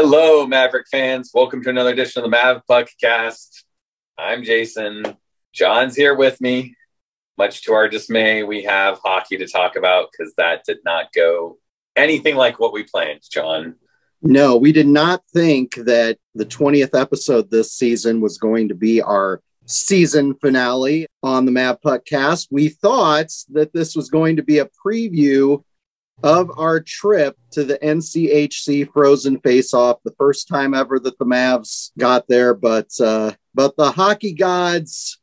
Hello, Maverick fans. Welcome to another edition of the Mav Puckcast. I'm Jason. John's here with me. Much to our dismay, we have hockey to talk about because that did not go anything like what we planned, John. No, we did not think that the 20th episode this season was going to be our season finale on the Mav Puckcast. We thought that this was going to be a preview of our trip to the NCHC Frozen Face Off, the first time ever that the Mavs got there, but uh, but the hockey gods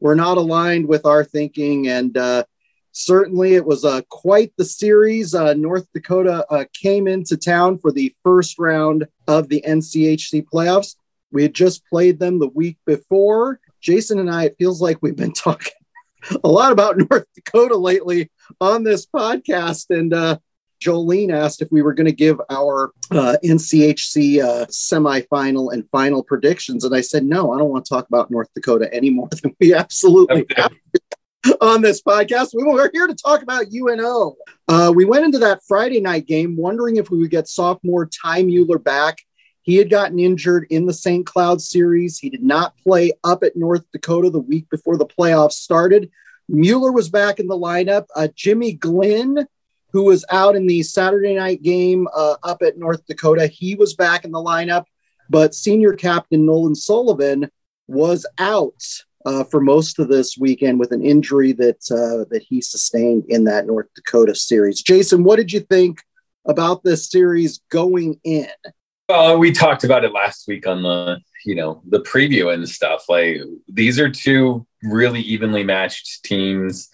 were not aligned with our thinking, and uh, certainly it was uh, quite the series. Uh, North Dakota uh, came into town for the first round of the NCHC playoffs. We had just played them the week before. Jason and I, it feels like we've been talking a lot about North Dakota lately on this podcast. And uh, Jolene asked if we were going to give our uh, NCHC uh, semifinal and final predictions. And I said, no, I don't want to talk about North Dakota any more than we absolutely okay. have on this podcast. We were here to talk about UNO. Uh, we went into that Friday night game wondering if we would get sophomore Ty Mueller back. He had gotten injured in the St. Cloud series. He did not play up at North Dakota the week before the playoffs started. Mueller was back in the lineup. Uh, Jimmy Glenn, who was out in the Saturday night game uh, up at North Dakota, he was back in the lineup. But senior captain Nolan Sullivan was out uh, for most of this weekend with an injury that uh, that he sustained in that North Dakota series. Jason, what did you think about this series going in? Well, we talked about it last week on the you know the preview and stuff. Like these are two really evenly matched teams.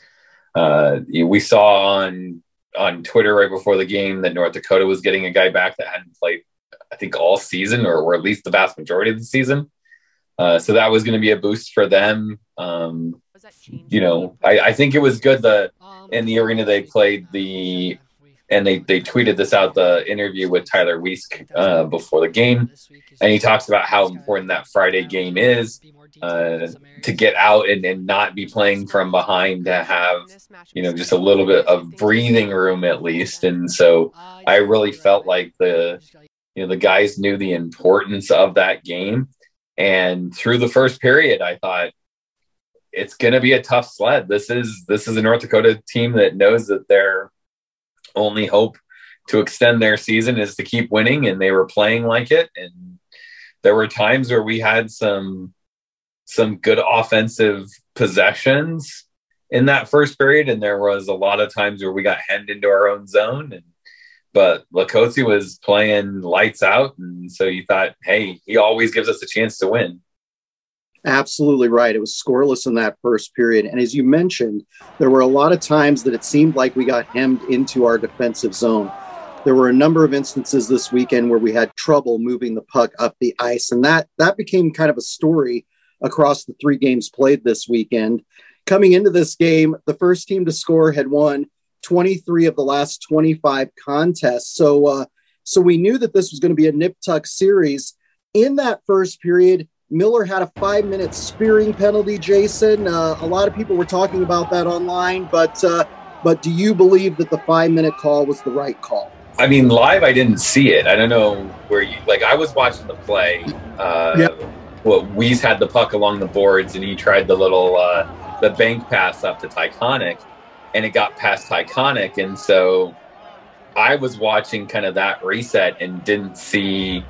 Uh, we saw on on Twitter right before the game that North Dakota was getting a guy back that hadn't played, I think, all season or, or at least the vast majority of the season. Uh, so that was going to be a boost for them. Um, you know, I, I, think it was good that in the arena they played the and they, they tweeted this out the interview with Tyler Weiss uh, before the game. And he talks about how important that Friday game is uh, to get out and, and not be playing from behind, to have, you know, just a little bit of breathing room at least. And so I really felt like the, you know, the guys knew the importance of that game. And through the first period, I thought, it's going to be a tough sled. This is this is a North Dakota team that knows that they're only hope to extend their season is to keep winning, and they were playing like it. And there were times where we had some some good offensive possessions in that first period, and there was a lot of times where we got hemmed into our own zone. And but Latkoczy was playing lights out, and so you thought, hey, he always gives us a chance to win. Absolutely right. It was scoreless in that first period. And as you mentioned, there were a lot of times that it seemed like we got hemmed into our defensive zone. There were a number of instances this weekend where we had trouble moving the puck up the ice. And that that became kind of a story across the three games played this weekend. Coming into this game, the first team to score had won 23 of the last 25 contests. So uh, so we knew that this was going to be a nip tuck series. In that first period, Miller had a five minute spearing penalty, Jason. Uh, a lot of people were talking about that online, but uh, but do you believe that the five minute call was the right call? I mean, live, I didn't see it. I don't know where you like. I was watching the play. Uh, yeah. Well, Weeze had the puck along the boards, and he tried the little uh, the bank pass up to Tychonick, and it got past Tychonick, and so I was watching kind of that reset and didn't see,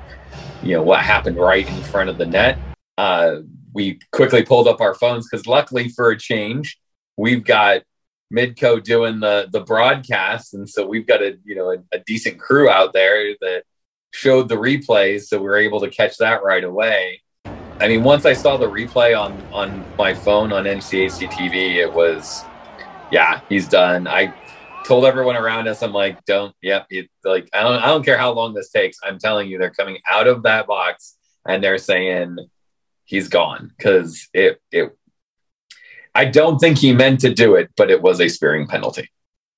you know, what happened right in front of the net uh, we quickly pulled up our phones because luckily for a change, we've got Midco doing the the broadcast, and so we've got a you know a, a, decent crew out there that showed the replays, so we were able to catch that right away. I mean, once I saw the replay on on my phone on NCHC TV, it was yeah, he's done. I told everyone around us, I'm like, don't, yep, it, like I don't I don't care how long this takes. I'm telling you, they're coming out of that box and they're saying he's gone because it it I don't think he meant to do it, but it was a spearing penalty.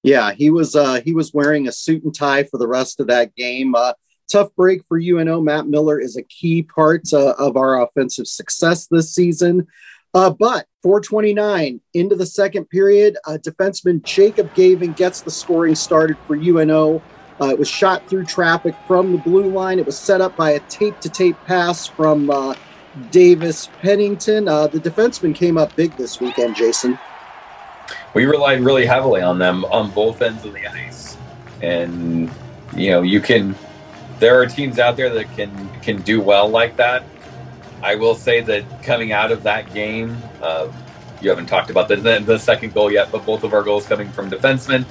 Yeah, he was uh, he was wearing a suit and tie for the rest of that game. Uh, tough break for UNO. Matt Miller is a key part uh, of our offensive success this season. Uh, but 429 into the second period, uh, defenseman Jacob Guevin gets the scoring started for UNO Uh, it was shot through traffic from the blue line. It was set up by a tape to tape pass from uh, Davis Pennington. Uh, the defenseman came up big this weekend, Jason. We relied really heavily on them on both ends of the ice. And, you know, you can, there are teams out there that can, can do well like that. I will say that coming out of that game, uh, you haven't talked about the, the, second goal yet, but both of our goals coming from defensemen.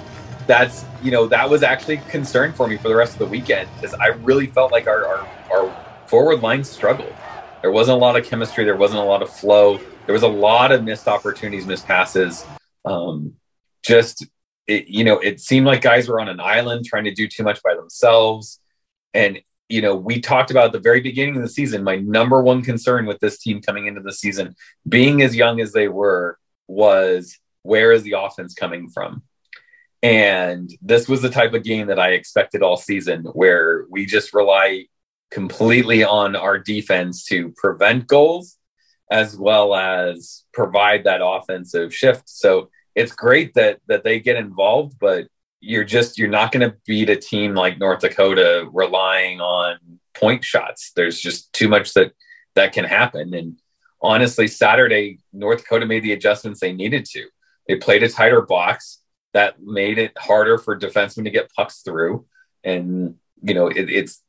That's you know that was actually concern for me for the rest of the weekend because I really felt like our, our our forward line struggled. There wasn't a lot of chemistry. There wasn't a lot of flow. There was a lot of missed opportunities, missed passes. Um, just it, you know, it seemed like guys were on an island trying to do too much by themselves. And you know, we talked about at the very beginning of the season, my number one concern with this team coming into the season, being as young as they were, was where is the offense coming from? And this was the type of game that I expected all season, where we just rely completely on our defense to prevent goals as well as provide that offensive shift. So it's great that that they get involved, but you're just you're not going to beat a team like North Dakota relying on point shots. There's just too much that that can happen. And honestly, Saturday North Dakota made the adjustments they needed to. They played a tighter box that made it harder for defensemen to get pucks through. And you know, it, it's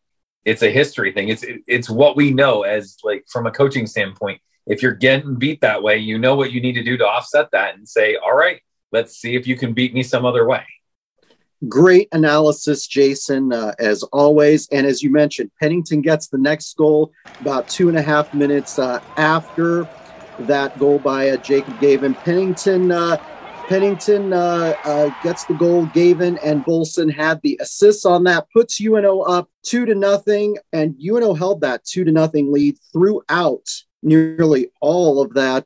it's a history thing. It's it, it's what we know as like from a coaching standpoint. If you're getting beat that way, you know what you need to do to offset that and say, all right, let's see if you can beat me some other way. Great analysis, Jason, uh, as always. And as you mentioned, Pennington gets the next goal about two and a half minutes uh, after that goal by uh, Jacob Guevin. Pennington. Uh, Pennington uh, uh, gets the goal. Guevin and Bohlsen had the assists on that, puts UNO up two to nothing, and UNO held that two to nothing lead throughout nearly all of that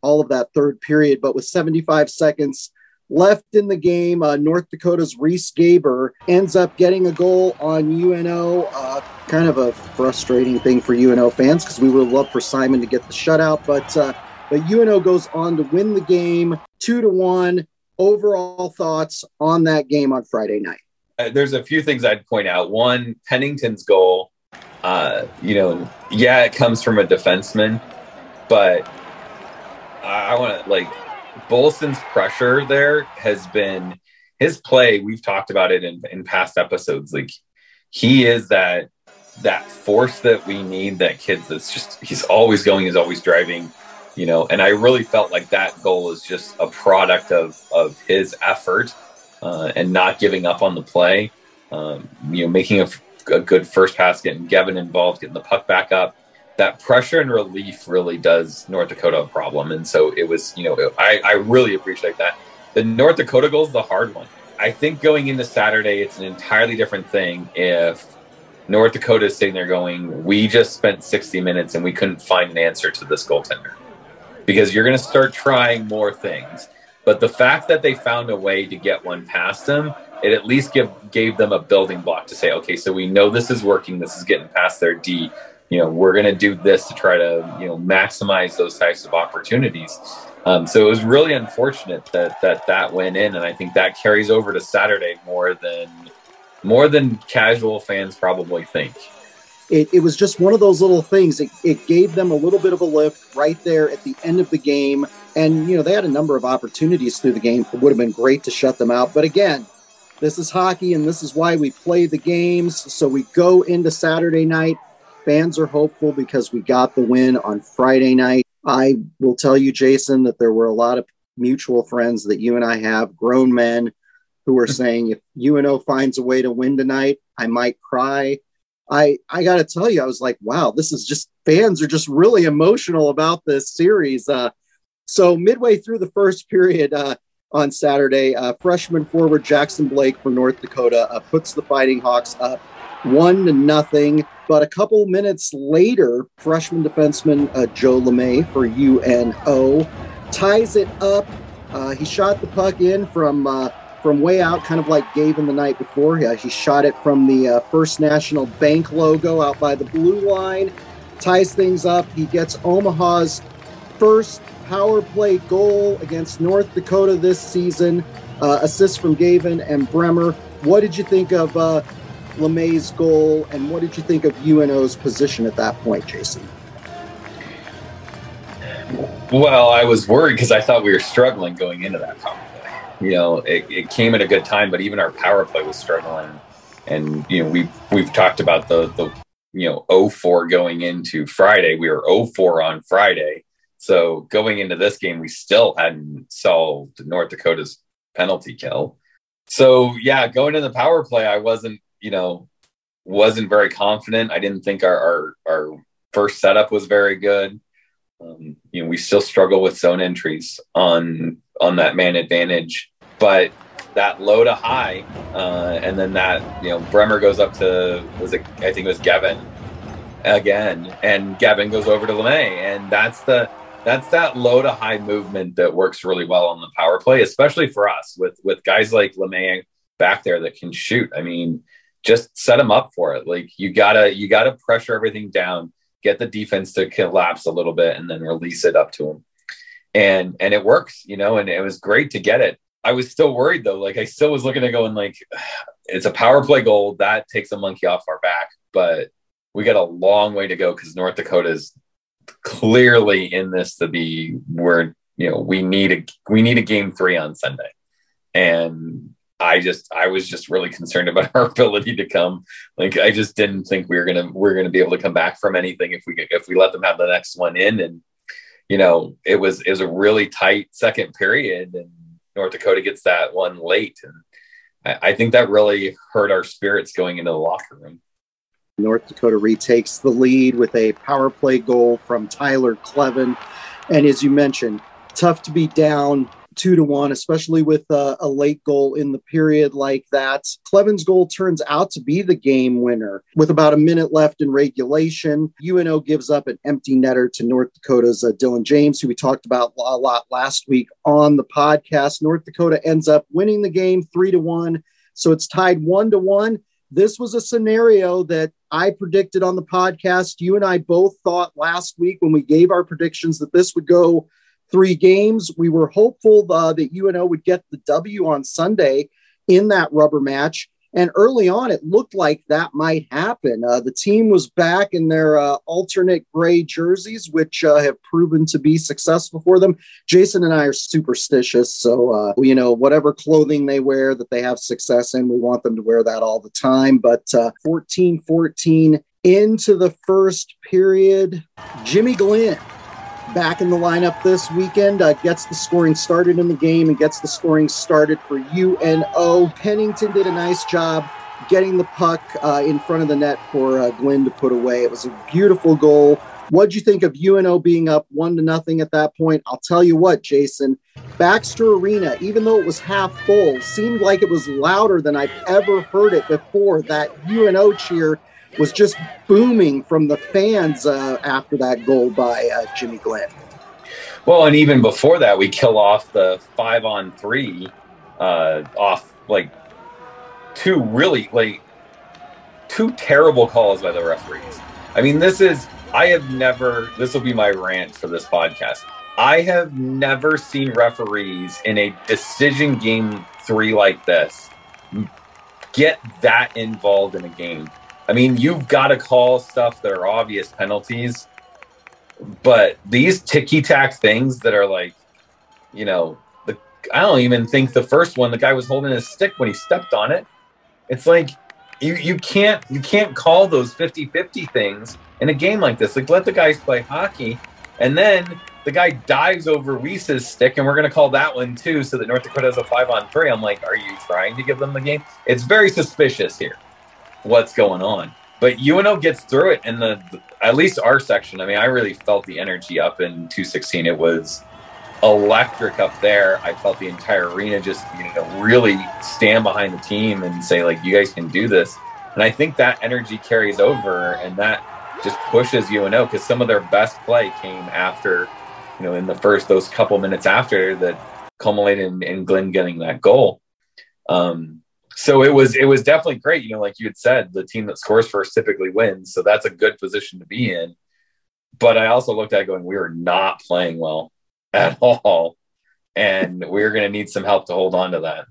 all of that third period. But with 75 seconds left in the game. Uh, North Dakota's Riese Gaber ends up getting a goal on UNO. Uh, kind of a frustrating thing for UNO fans because we would love for Simon to get the shutout, but uh, but UNO goes on to win the game two to one. Overall thoughts on that game on Friday night? Uh, there's a few things I'd point out. One, Pennington's goal. Uh, you know, yeah, it comes from a defenseman, but I, I want to like Bohlsen's pressure there has been his play. We've talked about it in, in past episodes. Like he is that that force that we need. That kid that's just he's always going, he's always driving. You know, and I really felt like that goal is just a product of of his effort uh, and not giving up on the play. Um, you know, making a, a good first pass, getting Guevin involved, getting the puck back up that pressure and relief really does North Dakota a problem. And so it was, you know, I, I really appreciate that. The North Dakota goal is the hard one. I think going into Saturday, it's an entirely different thing if North Dakota is sitting there going, we just spent 60 minutes and we couldn't find an answer to this goaltender. Because you're going to start trying more things. But the fact that they found a way to get one past them, it at least give, gave them a building block to say, okay, so we know this is working. This is getting past their D you know we're going to do this to try to you know maximize those types of opportunities um, so it was really unfortunate that that that went in and i think that carries over to saturday more than more than casual fans probably think it, it was just one of those little things. It, it gave them a little bit of a lift right there at the end of the game. And you know they had a number of opportunities through the game. It would have been great to shut them out. But again this is hockey and this is why we play the games. So we go into saturday night. Fans are hopeful because we got the win on Friday night. I will tell you, Jason, that there were a lot of mutual friends that you and I have, grown men, who were saying, if UNO finds a way to win tonight, I might cry. I I got to tell you, I was like, wow, this is just fans are just really emotional about this series. Uh, so midway through the first period uh, on Saturday, uh, freshman forward Jackson Blake from North Dakota uh, puts the Fighting Hawks up one to nothing. But a couple minutes later, freshman defenseman uh, Joe LeMay for UNO ties it up. Uh, he shot the puck in from from way out, kind of like Guevin the night before. He, he shot it from the uh, First National Bank logo out by the blue line. Ties things up. He gets Omaha's first power play goal against North Dakota this season. Uh, assists from Guevin and Bremer. What did you think of uh, LeMay's goal, and what did you think of UNO's position at that point, Jason? Well, I was worried because I thought we were struggling going into that play. You know, it, it came at a good time, but even our power play was struggling. And you know, we've we've talked about the the you know 04 going into Friday. We were 04 on Friday, so going into this game, we still hadn't solved North Dakota's penalty kill. So yeah, going to the power play, I wasn't you know wasn't very confident. I didn't think our our, our first setup was very good. Um, you know, we still struggle with zone entries on on that man advantage, but that low to high, uh, and then that you know Bremer goes up to was it I think it was Guevin again, and Guevin goes over to LeMay, and that's the that's that low to high movement that works really well on the power play, especially for us with with guys like LeMay back there that can shoot. I mean, just set them up for it. Like you gotta you gotta pressure everything down get the defense to collapse a little bit and then release it up to him. And and it works, you know, and it was great to get it. I was still worried though. Like I still was looking at going like it's a power play goal that takes a monkey off our back, but we got a long way to go because North Dakota is clearly in this to be where you know we need a we need a game three on Sunday, and I just I was just really concerned about our ability to come. Like I just didn't think we were gonna we are gonna be able to come back from anything if we could, if we let them have the next one in. And you know it was it was a really tight second period, and North Dakota gets that one late, and I, I think that really hurt our spirits going into the locker room. North Dakota retakes the lead with a power play goal from Tyler Kleven, and as you mentioned, tough to be down two to one, especially with a, a, late goal in the period like that. Kleven's goal turns out to be the game winner with about a minute left in regulation. UNO gives up an empty netter to North Dakota's uh, Dylan James, who we talked about a lot last week on the podcast. North Dakota ends up winning the game three to one. So it's tied one to one. This was a scenario that I predicted on the podcast. You and I both thought last week when we gave our predictions that this would go three games. We were hopeful uh, that UNO would get the W on Sunday in that rubber match. And early on, it looked like that might happen. Uh, the team was back in their uh, alternate gray jerseys, which uh, have proven to be successful for them. Jason and I are superstitious. So, uh, you know, whatever clothing they wear that they have success in, we want them to wear that all the time. But uh, 14 14 into the first period, Jimmy Glenn back in the lineup this weekend, uh, gets the scoring started in the game and gets the scoring started for UNO. Pennington did a nice job getting the puck uh, in front of the net for uh, Glenn to put away. It was a beautiful goal. What'd you think of UNO being up one to nothing at that point? I'll tell you what, Jason. Baxter Arena, even though it was half full, seemed like it was louder than I've ever heard it before. That UNO cheer was just booming from the fans uh, after that goal by uh, Jimmy Glenn. Well, and even before that, we kill off the five on three uh, off like two really like two terrible calls by the referees. I mean, this is I have never. This will be my rant for this podcast. I have never seen referees in a decision game three like this get that involved in a game. I mean, you've got to call stuff that are obvious penalties, but these ticky tack things that are like, you know, the I don't even think the first one the guy was holding his stick when he stepped on it. It's like you you can't you can't call those 50-50 things in a game like this. Like let the guys play hockey, and then the guy dives over Weiss's stick, and we're going to call that one too, so that North Dakota has a five on three. I'm like, are you trying to give them the game? It's very suspicious here what's going on. But UNO gets through it, and the, the at least our section. I mean, I really felt the energy up in 216. It was electric up there. I felt the entire arena just you know really stand behind the team and say like, you guys can do this. And I think that energy carries over, and that just pushes UNO because some of their best play came after, you know, in the first those couple minutes after that culminated in, in Glenn getting that goal. Um, so it was it was definitely great. You know, like you had said, the team that scores first typically wins, so that's a good position to be in. But I also looked at going, we were not playing well at all, and we are going to need some help to hold on to that.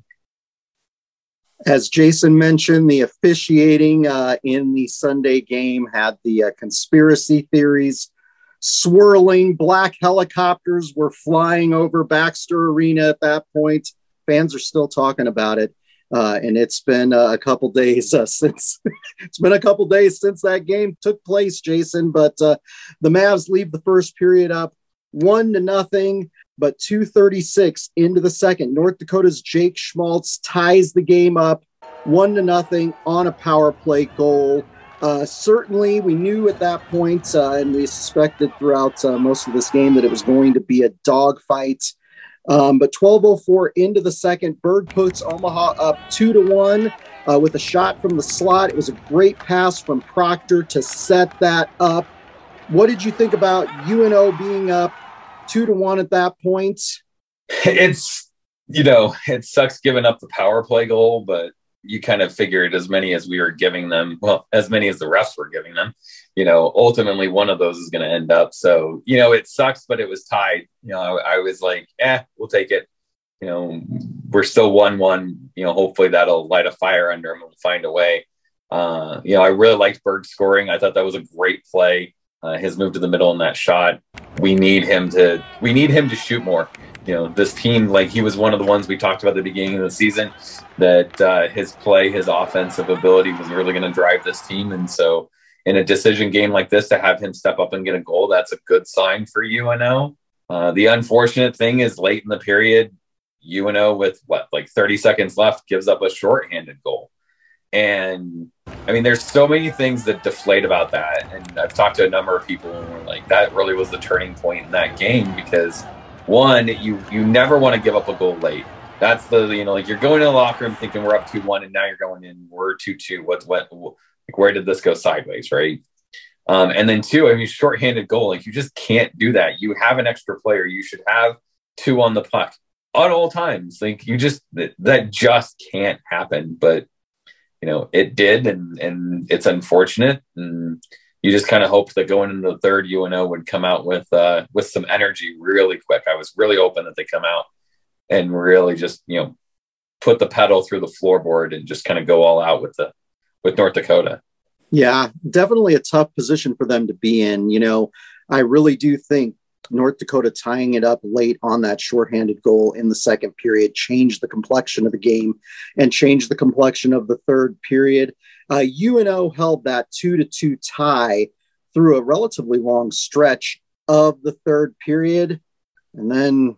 As Jason mentioned, the officiating uh, in the Sunday game had the uh, conspiracy theories swirling. Black helicopters were flying over Baxter Arena at that point. Fans are still talking about it. Uh, and it's been uh, a couple days uh, since it's been a couple days since that game took place, Jason. But uh, the Mavs leave the first period up one to nothing but 236 into the second. North Dakota's Jake Schmaltz ties the game up one to nothing on a power play goal. Uh, certainly, we knew at that point, uh, and we suspected throughout most of this game that it was going to be a dogfight. Um, but 12:04 into the second, Berg puts Omaha up two to one uh, with a shot from the slot. It was a great pass from Proctor to set that up. What did you think about UNO being up two to one at that point. It's you know it sucks giving up the power play goal, but you kind of figured as many as we were giving them, well, as many as the refs were giving them, you know, ultimately one of those is going to end up. So, you know, it sucks, but it was tied. You know, I, I was like, eh, we'll take it. You know, we're still 1 1. You know, hopefully that'll light a fire under them and find a way. Uh, you know, I really liked Berg scoring. I thought that was a great play. Uh, his move to the middle in that shot. We need him to. We need him to shoot more. You know, this team, like he was one of the ones we talked about at the beginning of the season, that uh, his play, his offensive ability was really going to drive this team. And so, in a decision game like this, to have him step up and get a goal, that's a good sign for UNO. Uh, the unfortunate thing is, late in the period, UNO with what like 30 seconds left gives up a shorthanded goal. And I mean, there's so many things that deflate about that. And I've talked to a number of people and we're like, that really was the turning point in that game because one, you you never want to give up a goal late. That's the you know, like you're going in the locker room thinking we're up two one and now you're going in, we're two two. What's what like where did this go sideways, right? Um, and then two, I mean, shorthanded goal, like you just can't do that. You have an extra player. You should have two on the puck at all times. Like you just that, just can't happen. But you know, it did, and and it's unfortunate. And you just kind of hoped that going into the third, UNO would come out with uh, with some energy really quick. I was really hoping that they come out and really just you know put the pedal through the floorboard and just kind of go all out with the with North Dakota. Yeah, definitely a tough position for them to be in. You know, I really do think North Dakota tying it up late on that shorthanded goal in the second period changed the complexion of the game and changed the complexion of the third period. Uh, UNO held that two to two tie through a relatively long stretch of the third period, and then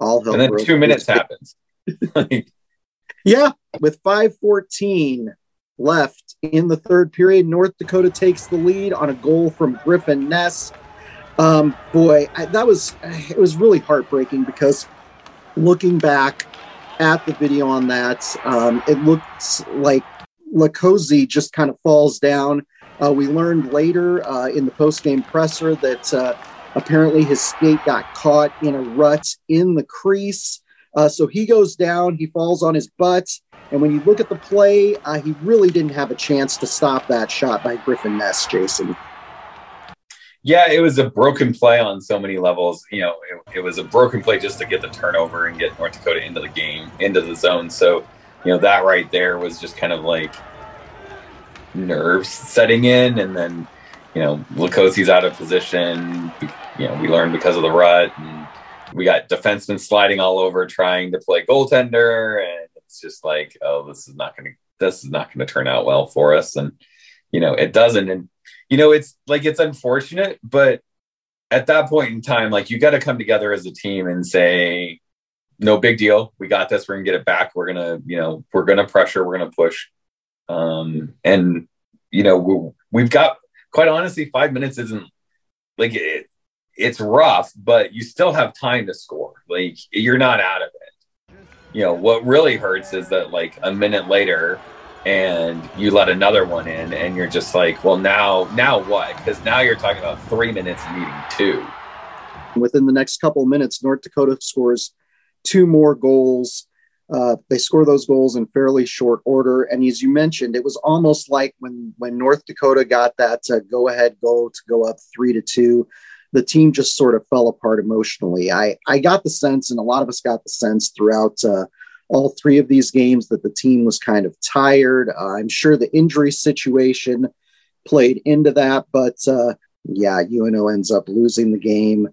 all hell. And then two minutes happens. yeah, with five fourteen left in the third period, North Dakota takes the lead on a goal from Griffin Ness. Um, boy, I, that was it was really heartbreaking because looking back at the video on that, um, it looks like Latkoczy just kind of falls down. Uh, we learned later uh, in the post game presser that uh, apparently his skate got caught in a rut in the crease. Uh, so he goes down, he falls on his butt. And when you look at the play, uh, he really didn't have a chance to stop that shot by Griffin Ness, Jason yeah, it was a broken play on so many levels. You know, it, it, was a broken play just to get the turnover and get North Dakota into the game, into the zone. So, you know, that right there was just kind of like nerves setting in. And then, you know, Latkoczy's out of position. You know, we learned because of the rut. And we got defensemen sliding all over trying to play goaltender. And it's just like, oh, this is not going to, this is not going to turn out well for us. And, you know, it doesn't. And, you know, it's like it's unfortunate, but at that point in time, like you got to come together as a team and say, no big deal. We got this. We're gonna get it back. We're gonna, you know, we're gonna pressure. We're gonna push. Um, and you know, we, have got quite honestly, five minutes isn't like it, it's rough, but you still have time to score. Like you're not out of it. You know, what really hurts is that like a minute later, and you let another one in and you're just like well now now what because now you're talking about three minutes needing two within the next couple of minutes north dakota scores two more goals uh, they score those goals in fairly short order and as you mentioned it was almost like when when north dakota got that uh, go ahead goal to go up three to two the team just sort of fell apart emotionally i i got the sense and a lot of us got the sense throughout uh, all three of these games that the team was kind of tired. Uh, I'm sure the injury situation played into that, but uh, yeah, UNO ends up losing the game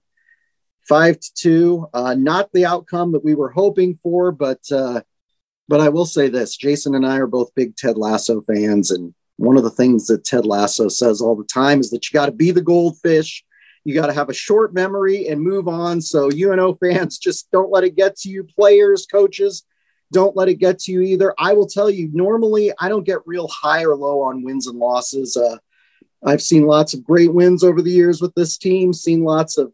five to two. Uh, not the outcome that we were hoping for, but uh, but I will say this: Jason and I are both big Ted Lasso fans, and one of the things that Ted Lasso says all the time is that you got to be the goldfish. You got to have a short memory and move on. So UNO fans, just don't let it get to you. Players, coaches, don't let it get to you either. I will tell you, normally I don't get real high or low on wins and losses. Uh, I've seen lots of great wins over the years with this team, seen lots of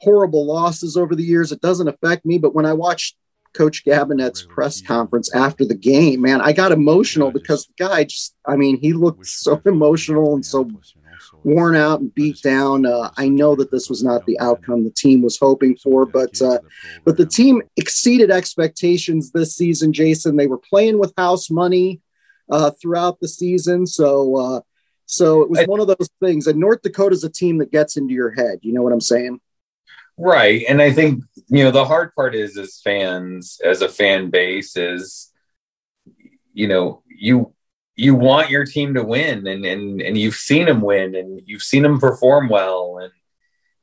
horrible losses over the years. It doesn't affect me. But when I watched Coach Gabinet's press conference after the game, man, I got emotional because the guy just, I mean, he looked so emotional and so worn out and beat down. Uh, I know that this was not the outcome the team was hoping for, but uh, but the team exceeded expectations this season. Jason, they were playing with house money uh, throughout the season, so uh, so it was one of those things. And North Dakota is a team that gets into your head. You know what I'm saying? Right. And I think, you know, the hard part is as fans, as a fan base, is, you know, you you want your team to win and and and you've seen them win and you've seen them perform well. And,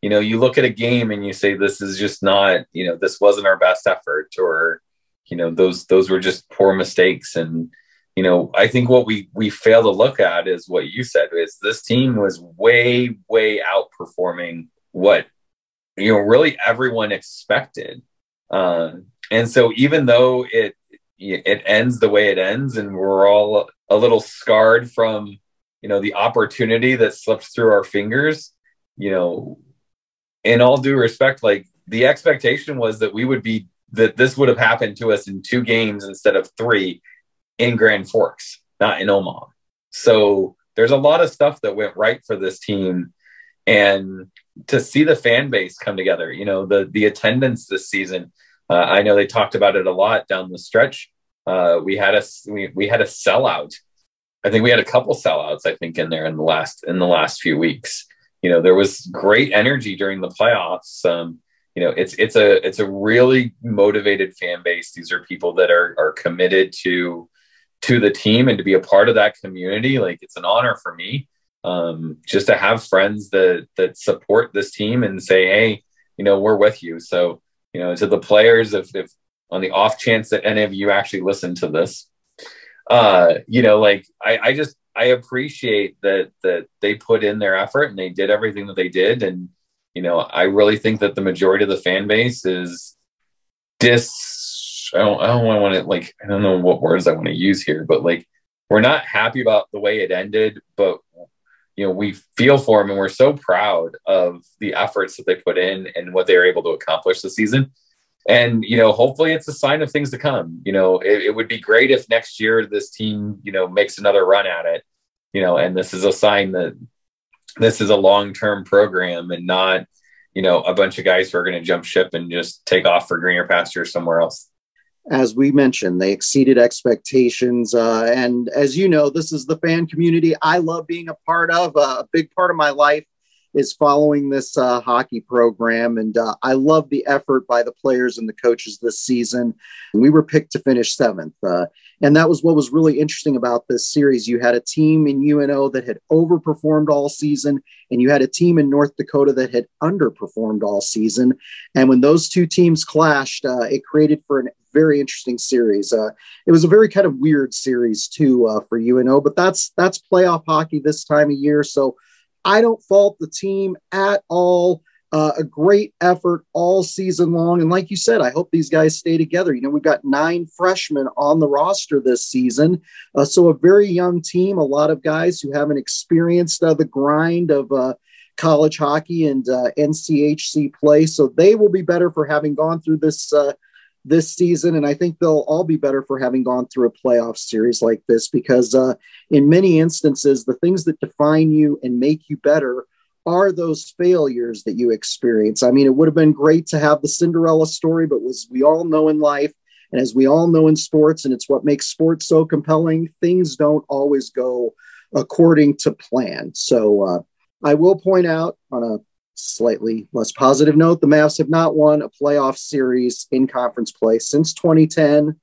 you know, you look at a game and you say, this is just not, you know, this wasn't our best effort or, you know, those those were just poor mistakes. And, you know, I think what we we fail to look at is what you said is this team was way, way outperforming what you know really everyone expected um, and so even though it it ends the way it ends and we're all a little scarred from you know the opportunity that slipped through our fingers you know in all due respect like the expectation was that we would be that this would have happened to us in two games instead of three in grand forks not in omaha so there's a lot of stuff that went right for this team and to see the fan base come together. You know, the the attendance this season. Uh, I know they talked about it a lot down the stretch. Uh, we had a we, we had a sellout. I think we had a couple sellouts. I think in there in the last in the last few weeks. You know, there was great energy during the playoffs. Um, you know, it's it's a it's a really motivated fan base. These are people that are are committed to to the team and to be a part of that community. Like it's an honor for me um, just to have friends that that support this team and say, hey, you know, we're with you. So, you know, to the players, if, if on the off chance that any of you actually listen to this, uh, you know, like I, I just I appreciate that that they put in their effort and they did everything that they did. And, you know, I really think that the majority of the fan base is dis I don't I don't want to like I don't know what words I want to use here, but like we're not happy about the way it ended, but you know we feel for them and we're so proud of the efforts that they put in and what they were able to accomplish this season and you know hopefully it's a sign of things to come you know it, it, would be great if next year this team you know makes another run at it you know and this is a sign that this is a long-term program and not you know a bunch of guys who are going to jump ship and just take off for greener pastures somewhere else as we mentioned, they exceeded expectations. Uh, and as you know, this is the fan community I love being a part of. Uh, a big part of my life is following this uh, hockey program. And uh, I love the effort by the players and the coaches this season. We were picked to finish seventh. Uh, and that was what was really interesting about this series. You had a team in UNO that had overperformed all season, and you had a team in North Dakota that had underperformed all season. And when those two teams clashed, uh, it created for a very interesting series. Uh, it was a very kind of weird series too uh, for UNO, but that's that's playoff hockey this time of year. So I don't fault the team at all. Uh, a great effort all season long. And like you said, I hope these guys stay together. You know, we've got nine freshmen on the roster this season. Uh, so a very young team, a lot of guys who haven't experienced uh, the grind of uh, college hockey and uh, NCHC play. So they will be better for having gone through this uh, this season. And I think they'll all be better for having gone through a playoff series like this because, uh, in many instances, the things that define you and make you better are those failures that you experience. I mean, it would have been great to have the Cinderella story, but as we all know in life, and as we all know in sports, and it's what makes sports so compelling, things don't always go according to plan. So uh, I will point out on a slightly less positive note, the Mavs have not won a playoff series in conference play since 2010.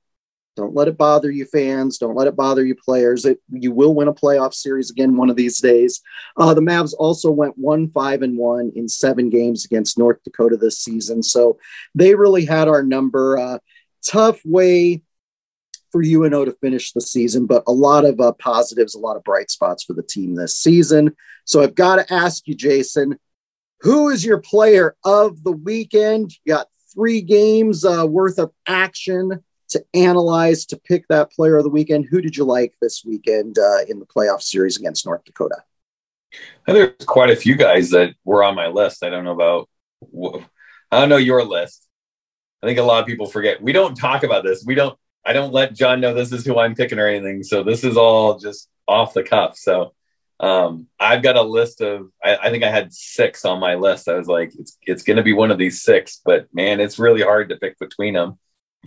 Don't let it bother you, fans. Don't let it bother you, players. It, you will win a playoff series again one of these days. Uh, the Mavs also went one five and one in seven games against North Dakota this season, so they really had our number. Uh, tough way for UNO to finish the season, but a lot of uh, positives, a lot of bright spots for the team this season. So I've got to ask you, Jason, who is your player of the weekend? You got three games uh, worth of action to analyze to pick that player of the weekend. Who did you like this weekend uh, in the playoff series against North Dakota? There's quite a few guys that were on my list. I don't know about, I don't know your list. I think a lot of people forget. We don't talk about this. We don't, I don't let John know this is who I'm picking or anything. So this is all just off the cuff. So um, I've got a list of, I, I, think I had six on my list. I was like, it's, it's going to be one of these six, but man, it's really hard to pick between them.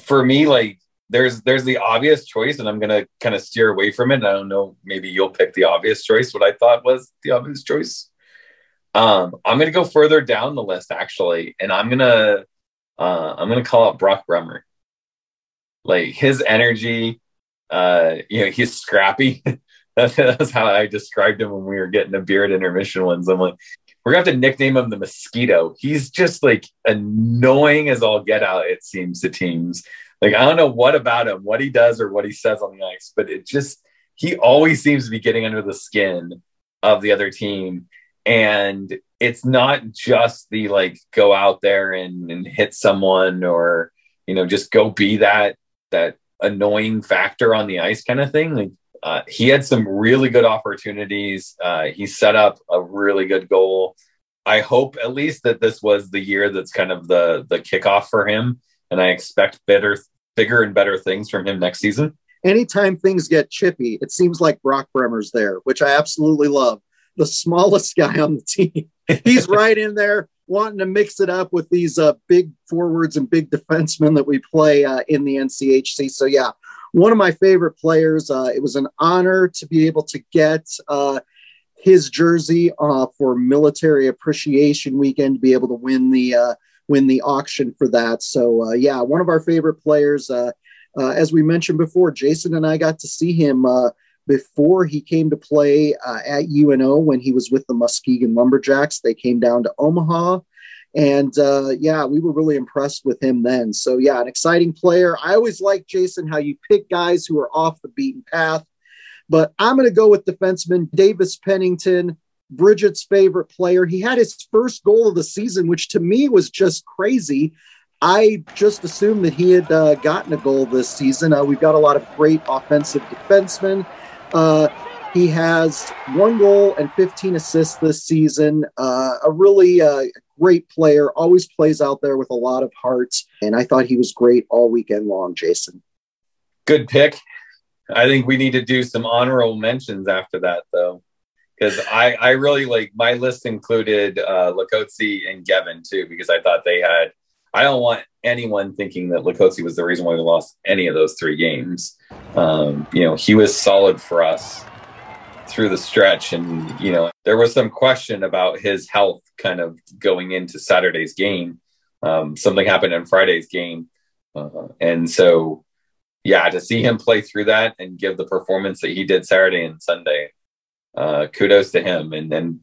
For me, like there's, there's the obvious choice and I'm going to kind of steer away from it. I don't know, maybe you'll pick the obvious choice. What I thought was the obvious choice. Um, I'm going to go further down the list actually. And I'm going to, uh, I'm going to call out Brock Bremer. Like his energy, uh, you know, he's scrappy. That's, how I described him when we were getting a beard intermission ones. I'm like, we're gonna have to nickname him the mosquito. He's just like annoying as all get out, it seems to teams. Like, I don't know what about him, what he does or what he says on the ice, but it just he always seems to be getting under the skin of the other team. And it's not just the like go out there and, and hit someone or you know just go be that that annoying factor on the ice kind of thing. Like uh, he had some really good opportunities. Uh, he set up a really good goal. I hope at least that this was the year that's kind of the the kickoff for him, and I expect better, bigger, and better things from him next season. Anytime things get chippy, it seems like Brock Bremer's there, which I absolutely love. The smallest guy on the team, he's right in there wanting to mix it up with these uh, big forwards and big defensemen that we play uh, in the NCHC. So yeah, one of my favorite players. Uh, it was an honor to be able to get uh, his jersey uh, for Military Appreciation Weekend to be able to win the uh, win the auction for that. So uh, yeah, one of our favorite players. Uh, as we mentioned before, Jason and I got to see him before he came to play at UNO when he was with the Muskegon Lumberjacks. They came down to Omaha and uh, yeah, we were really impressed with him then. So yeah, an exciting player. I always like Jason how you pick guys who are off the beaten path. But I'm going to go with defenseman Davis Pennington, Bridget's favorite player. He had his first goal of the season, which to me was just crazy. I just assumed that he had uh, gotten a goal this season. Uh, we've got a lot of great offensive defensemen. Uh, he has one goal and 15 assists this season. Uh, a really uh, great player, always plays out there with a lot of heart. And I thought he was great all weekend long, Jason. Good pick. I think we need to do some honorable mentions after that, though, because I, I really like my list included uh, Latkoczy and Guevin too, because I thought they had. I don't want anyone thinking that Latkoczy was the reason why we lost any of those three games. Um, you know, he was solid for us through the stretch. And, you know, there was some question about his health kind of going into Saturday's game. Um, something happened in Friday's game. Uh, and so, yeah, to see him play through that and give the performance that he did Saturday and Sunday, uh, kudos to him. And then,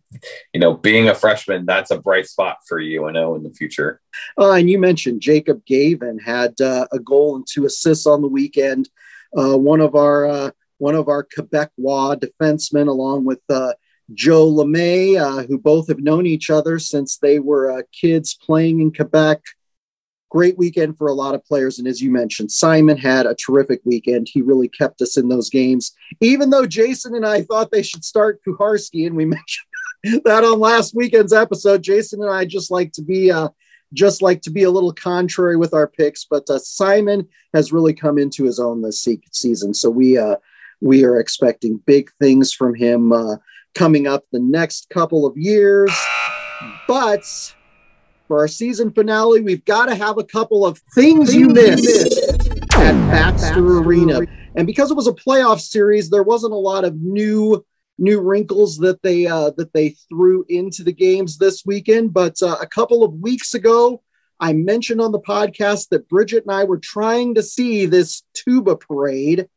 you know, being a freshman, that's a bright spot for UNO in the future. Uh, and you mentioned Jacob Guevin had uh, a goal and two assists on the weekend. Uh, one of our uh, one of our Quebecois defensemen, along with uh, Joe LeMay, uh, who both have known each other since they were uh, kids playing in Quebec. Great weekend for a lot of players. And as you mentioned, Simon had a terrific weekend. He really kept us in those games, even though Jason and I thought they should start Kucharski. And we mentioned that on last weekend's episode. Jason and I just like to be uh, just like to be a little contrary with our picks, but uh, Simon has really come into his own this season. So we uh, we are expecting big things from him uh, coming up the next couple of years. But for our season finale, we've got to have a couple of things, you missed at Baxter Arena. And because it was a playoff series, there wasn't a lot of new new wrinkles that they uh, that they threw into the games this weekend. But uh, a couple of weeks ago, I mentioned on the podcast that Bridget and I were trying to see this tuba parade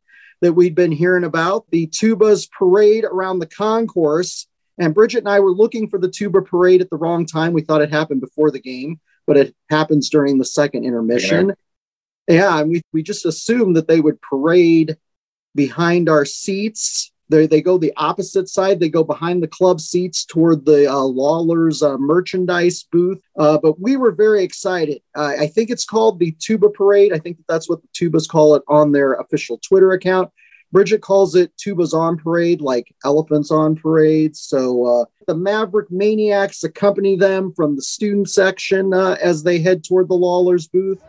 that we'd been hearing about, the tubas parade around the concourse. And Bridget and I were looking for the tuba parade at the wrong time. We thought it happened before the game, but it happens during the second intermission. Yeah, yeah and we, we just assumed that they would parade behind our seats they, they go the opposite side. They go behind the club seats toward the uh, Lawlor's uh, merchandise booth. Uh, but we were very excited. I think it's called the Tuba Parade. I think that's what the Tubas call it on their official Twitter account. Bridget calls it Tubas on Parade, like elephants on parade. So uh, the Maverick Maniacs accompany them from the student section uh, as they head toward the Lawlor's booth.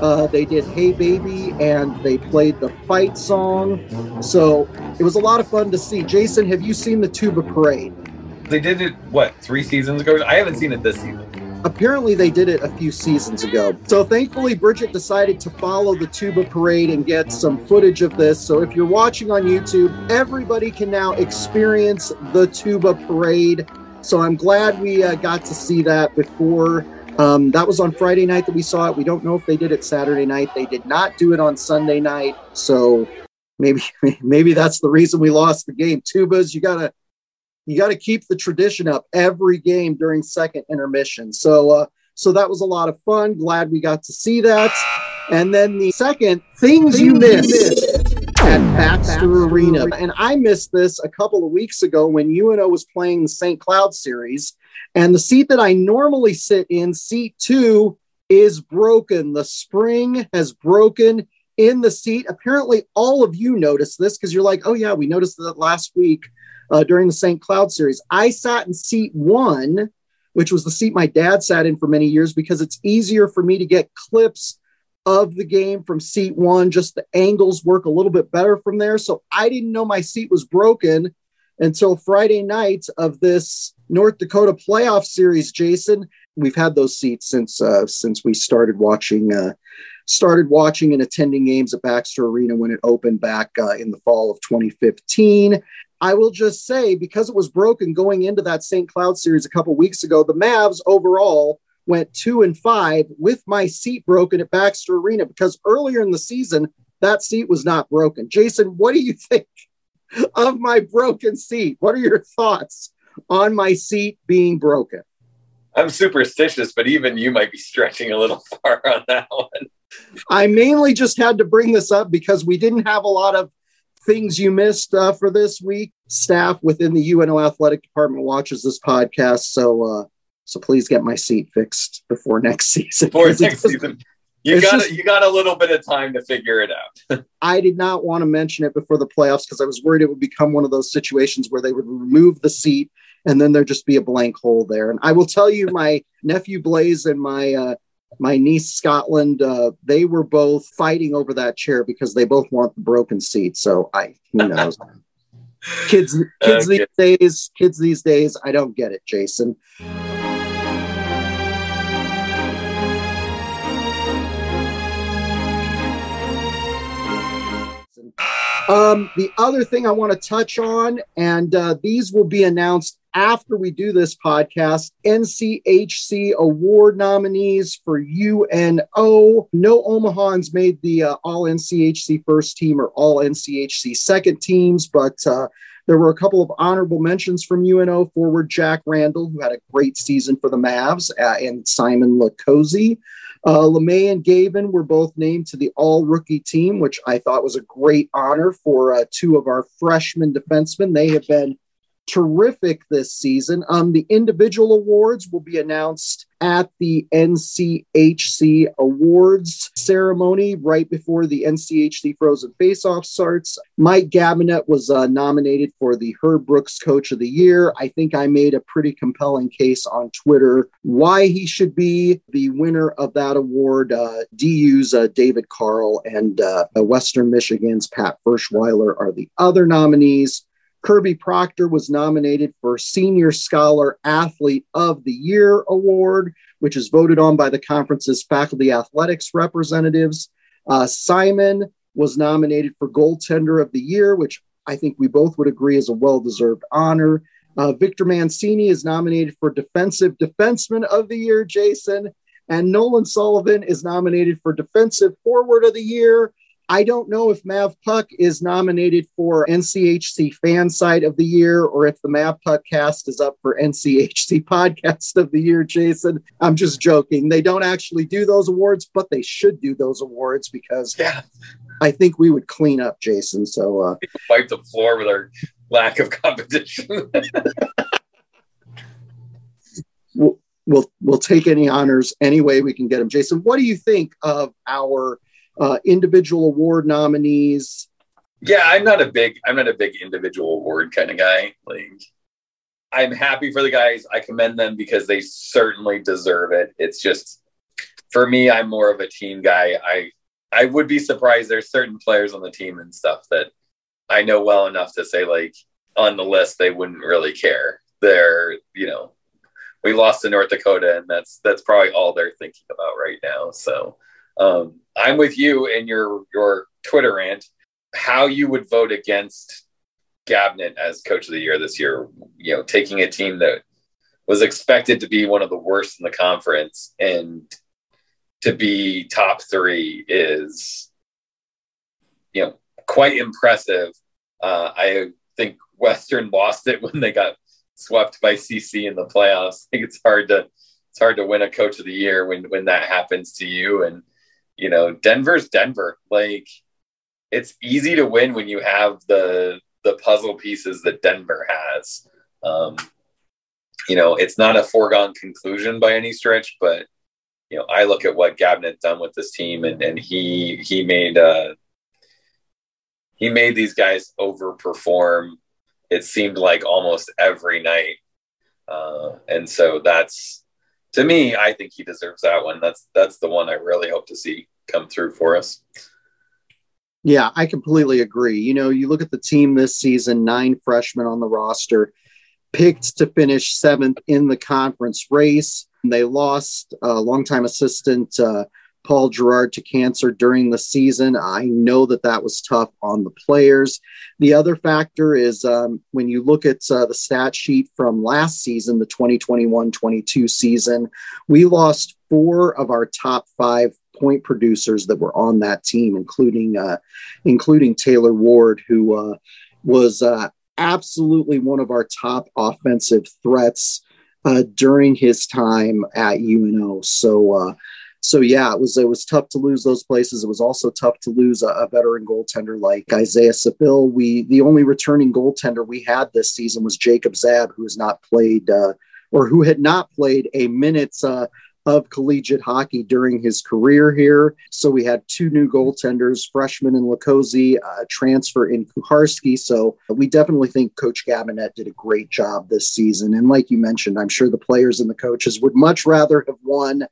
Uh, they did Hey Baby and they played the fight song. So it was a lot of fun to see. Jason, have you seen the Tuba Parade? They did it, what, three seasons ago? I haven't seen it this season. Apparently, they did it a few seasons ago. So, thankfully, Bridget decided to follow the Tuba Parade and get some footage of this. So, if you're watching on YouTube, everybody can now experience the Tuba Parade. So, I'm glad we uh, got to see that before um, that was on Friday night that we saw it. We don't know if they did it Saturday night. They did not do it on Sunday night. So maybe maybe that's the reason we lost the game. Tubas, you gotta you gotta keep the tradition up every game during second intermission. So uh, so that was a lot of fun. Glad we got to see that. And then the second things, things you missed at Baxter Arena. And I missed this a couple of weeks ago when UNO was playing the St. Cloud series. And the seat that I normally sit in, seat two, is broken. The spring has broken in the seat. Apparently, all of you noticed this because you're like, oh, yeah, we noticed that last week uh, during the St. Cloud series. I sat in seat one, which was the seat my dad sat in for many years because it's easier for me to get clips of the game from seat one. Just the angles work a little bit better from there. So I didn't know my seat was broken until Friday night of this North Dakota playoff series. Jason, we've had those seats since uh, since we started watching uh, started watching and attending games at Baxter Arena when it opened back uh, in the fall of 2015. I will just say because it was broken going into that St. Cloud series a couple weeks ago, the Mavs overall went two and five with my seat broken at Baxter Arena because earlier in the season, that seat was not broken. Jason, what do you think of my broken seat? What are your thoughts on my seat being broken? I'm superstitious, but even you might be stretching a little far on that one. I mainly just had to bring this up because we didn't have a lot of things you missed uh, for this week. Staff within the UNO athletic department watches this podcast, so uh, so please get my seat fixed before next season. Before next season. You got just, you got a little bit of time to figure it out. I did not want to mention it before the playoffs because I was worried it would become one of those situations where they would remove the seat and then there'd just be a blank hole there. And I will tell you, my nephew Blaze and my uh, my niece Scotland, uh, they were both fighting over that chair because they both want the broken seat. So I, who knows. kids, kids okay. these days, kids these days, I don't get it, Jason. Um, the other thing I want to touch on, and uh, these will be announced after we do this podcast, NCHC award nominees for UNO. No Omahans made the uh, All NCHC first team or All NCHC second teams, but uh, there were a couple of honorable mentions from UNO forward Jack Randall, who had a great season for the Mavs, uh, and Simon Latkoczy. Uh, LeMay and Guevin were both named to the all rookie team, which I thought was a great honor for uh, two of our freshman defensemen. They have been terrific this season. Um, the individual awards will be announced at the NCHC Awards ceremony right before the NCHC Frozen Faceoff starts. Mike Gabinet was uh, nominated for the Herb Brooks Coach of the Year. I think I made a pretty compelling case on Twitter why he should be the winner of that award. Uh, DU's uh, David Carle and uh, Western Michigan's Pat Ferschweiler are the other nominees. Kirby Proctor was nominated for Senior Scholar Athlete of the Year Award, which is voted on by the conference's faculty athletics representatives. Uh, Simon was nominated for Goaltender of the Year, which I think we both would agree is a well deserved honor. Uh, Victor Mancini is nominated for Defensive Defenseman of the Year, Jason. And Nolan Sullivan is nominated for Defensive Forward of the Year. I don't know if Mav Puck is nominated for NCHC Fan Site of the Year or if the Mav Puck cast is up for NCHC Podcast of the Year, Jason. I'm just joking. They don't actually do those awards, but they should do those awards because yeah. I think we would clean up, Jason. So uh, wipe the floor with our lack of competition. we'll, we'll we'll take any honors any way we can get them. Jason, what do you think of our uh, individual award nominees? Yeah, I'm not a big I'm not a big individual award kind of guy. Like I'm happy for the guys. I commend them because they certainly deserve it. It's just for me, I'm more of a team guy. I I would be surprised there's certain players on the team and stuff that I know well enough to say like on the list they wouldn't really care. They're, you know, we lost to North Dakota and that's that's probably all they're thinking about right now. So um, I'm with you in your your Twitter rant. How you would vote against Gabinet as coach of the year this year? You know, taking a team that was expected to be one of the worst in the conference and to be top three is, you know, quite impressive. Uh, I think Western lost it when they got swept by CC in the playoffs. I think it's hard to it's hard to win a coach of the year when when that happens to you. And you know, Denver's Denver. Like it's easy to win when you have the the puzzle pieces that Denver has. Um, you know, it's not a foregone conclusion by any stretch, but you know, I look at what Gabinet done with this team, and and he he made uh, he made these guys overperform. It seemed like almost every night, uh, and so that's to me. I think he deserves that one. That's that's the one I really hope to see come through for us. Yeah, I completely agree. You know, you look at the team this season, nine freshmen on the roster, picked to finish seventh in the conference race. They lost a longtime assistant uh, Paul Jerrard to cancer during the season. I know that that was tough on the players. The other factor is um, when you look at uh, the stat sheet from last season, the 2021 22 season, we lost four of our top five point producers that were on that team, including uh, including Taylor Ward, who uh, was uh, absolutely one of our top offensive threats uh, during his time at UNO. So, uh, so yeah, it was it was tough to lose those places. It was also tough to lose a, a veteran goaltender like Isaiah Saville. We the only returning goaltender we had this season was Jacob Zab, who has not played uh, or who had not played a minute uh, of collegiate hockey during his career here. So we had two new goaltenders, freshman in Latkoczy, uh, transfer in Kucharski. So we definitely think Coach Gabinet did a great job this season. And like you mentioned, I'm sure the players and the coaches would much rather have won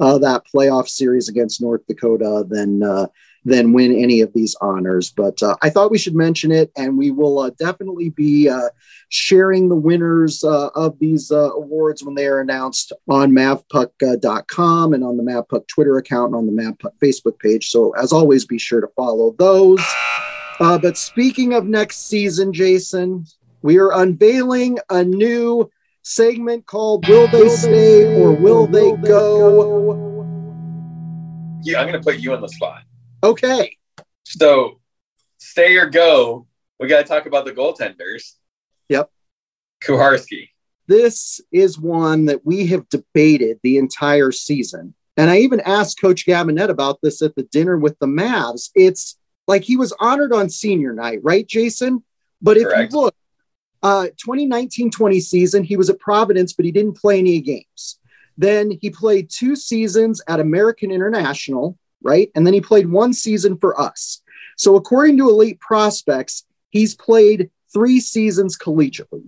uh, that playoff series against North Dakota than uh, than win any of these honors. But uh, I thought we should mention it, and we will uh, definitely be uh, sharing the winners uh, of these uh, awards when they are announced on mavpuck.com and on the mavpuck Twitter account and on the mavpuck Facebook page. So, as always, be sure to follow those. Uh, but speaking of next season, Jason, we are unveiling a new segment called Will They Stay or Will They Go? Yeah, I'm going to put you on the spot. Okay. So, stay or go. We got to talk about the goaltenders. Yep. Kucharski. This is one that we have debated the entire season. And I even asked Coach Gabinet about this at the dinner with the Mavs. It's like he was honored on senior night, right, Jason? But if Correct. you look, uh, 2019 20 season, he was at Providence, but he didn't play any games. Then he played two seasons at American International, right? And then he played one season for us. So, according to Elite Prospects, he's played three seasons collegiately.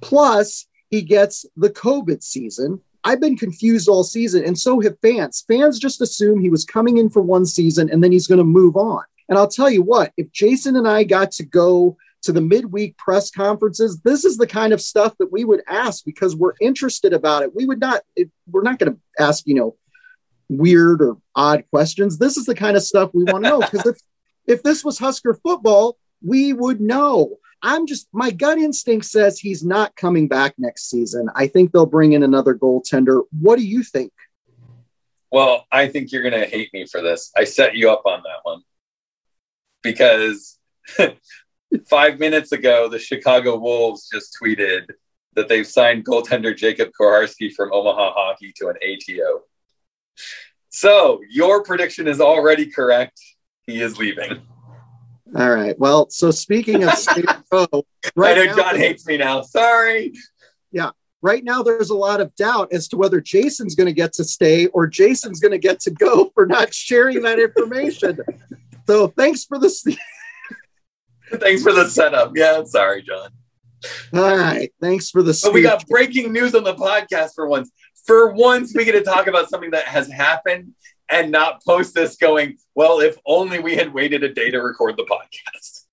Plus, he gets the COVID season. I've been confused all season, and so have fans. Fans just assume he was coming in for one season and then he's going to move on. And I'll tell you what, if Jason and I got to go to the midweek press conferences, this is the kind of stuff that we would ask because we're interested about it. We would not, it, we're not going to ask, you know, weird or odd questions. This is the kind of stuff we want to know because if, if this was Husker football, we would know. I'm just, my gut instinct says he's not coming back next season. I think they'll bring in another goaltender. What do you think? Well, I think you're going to hate me for this. I set you up on that one because five minutes ago, the Chicago Wolves just tweeted that they've signed goaltender Jacob Kucharski from Omaha Hockey to an ATO. So your prediction is already correct. He is leaving. All right. Well, so speaking of state pro, right I know now, Jon hates me now. Sorry. Yeah. Right now, there's a lot of doubt as to whether Jason's going to get to stay or Jason's going to get to go for not sharing that information. so thanks for the. thanks for the setup. Yeah. Sorry, Jon. All right. Thanks for the. But we got breaking news on the podcast for once. For once, we get to talk about something that has happened and not post this going, well, if only we had waited a day to record the podcast.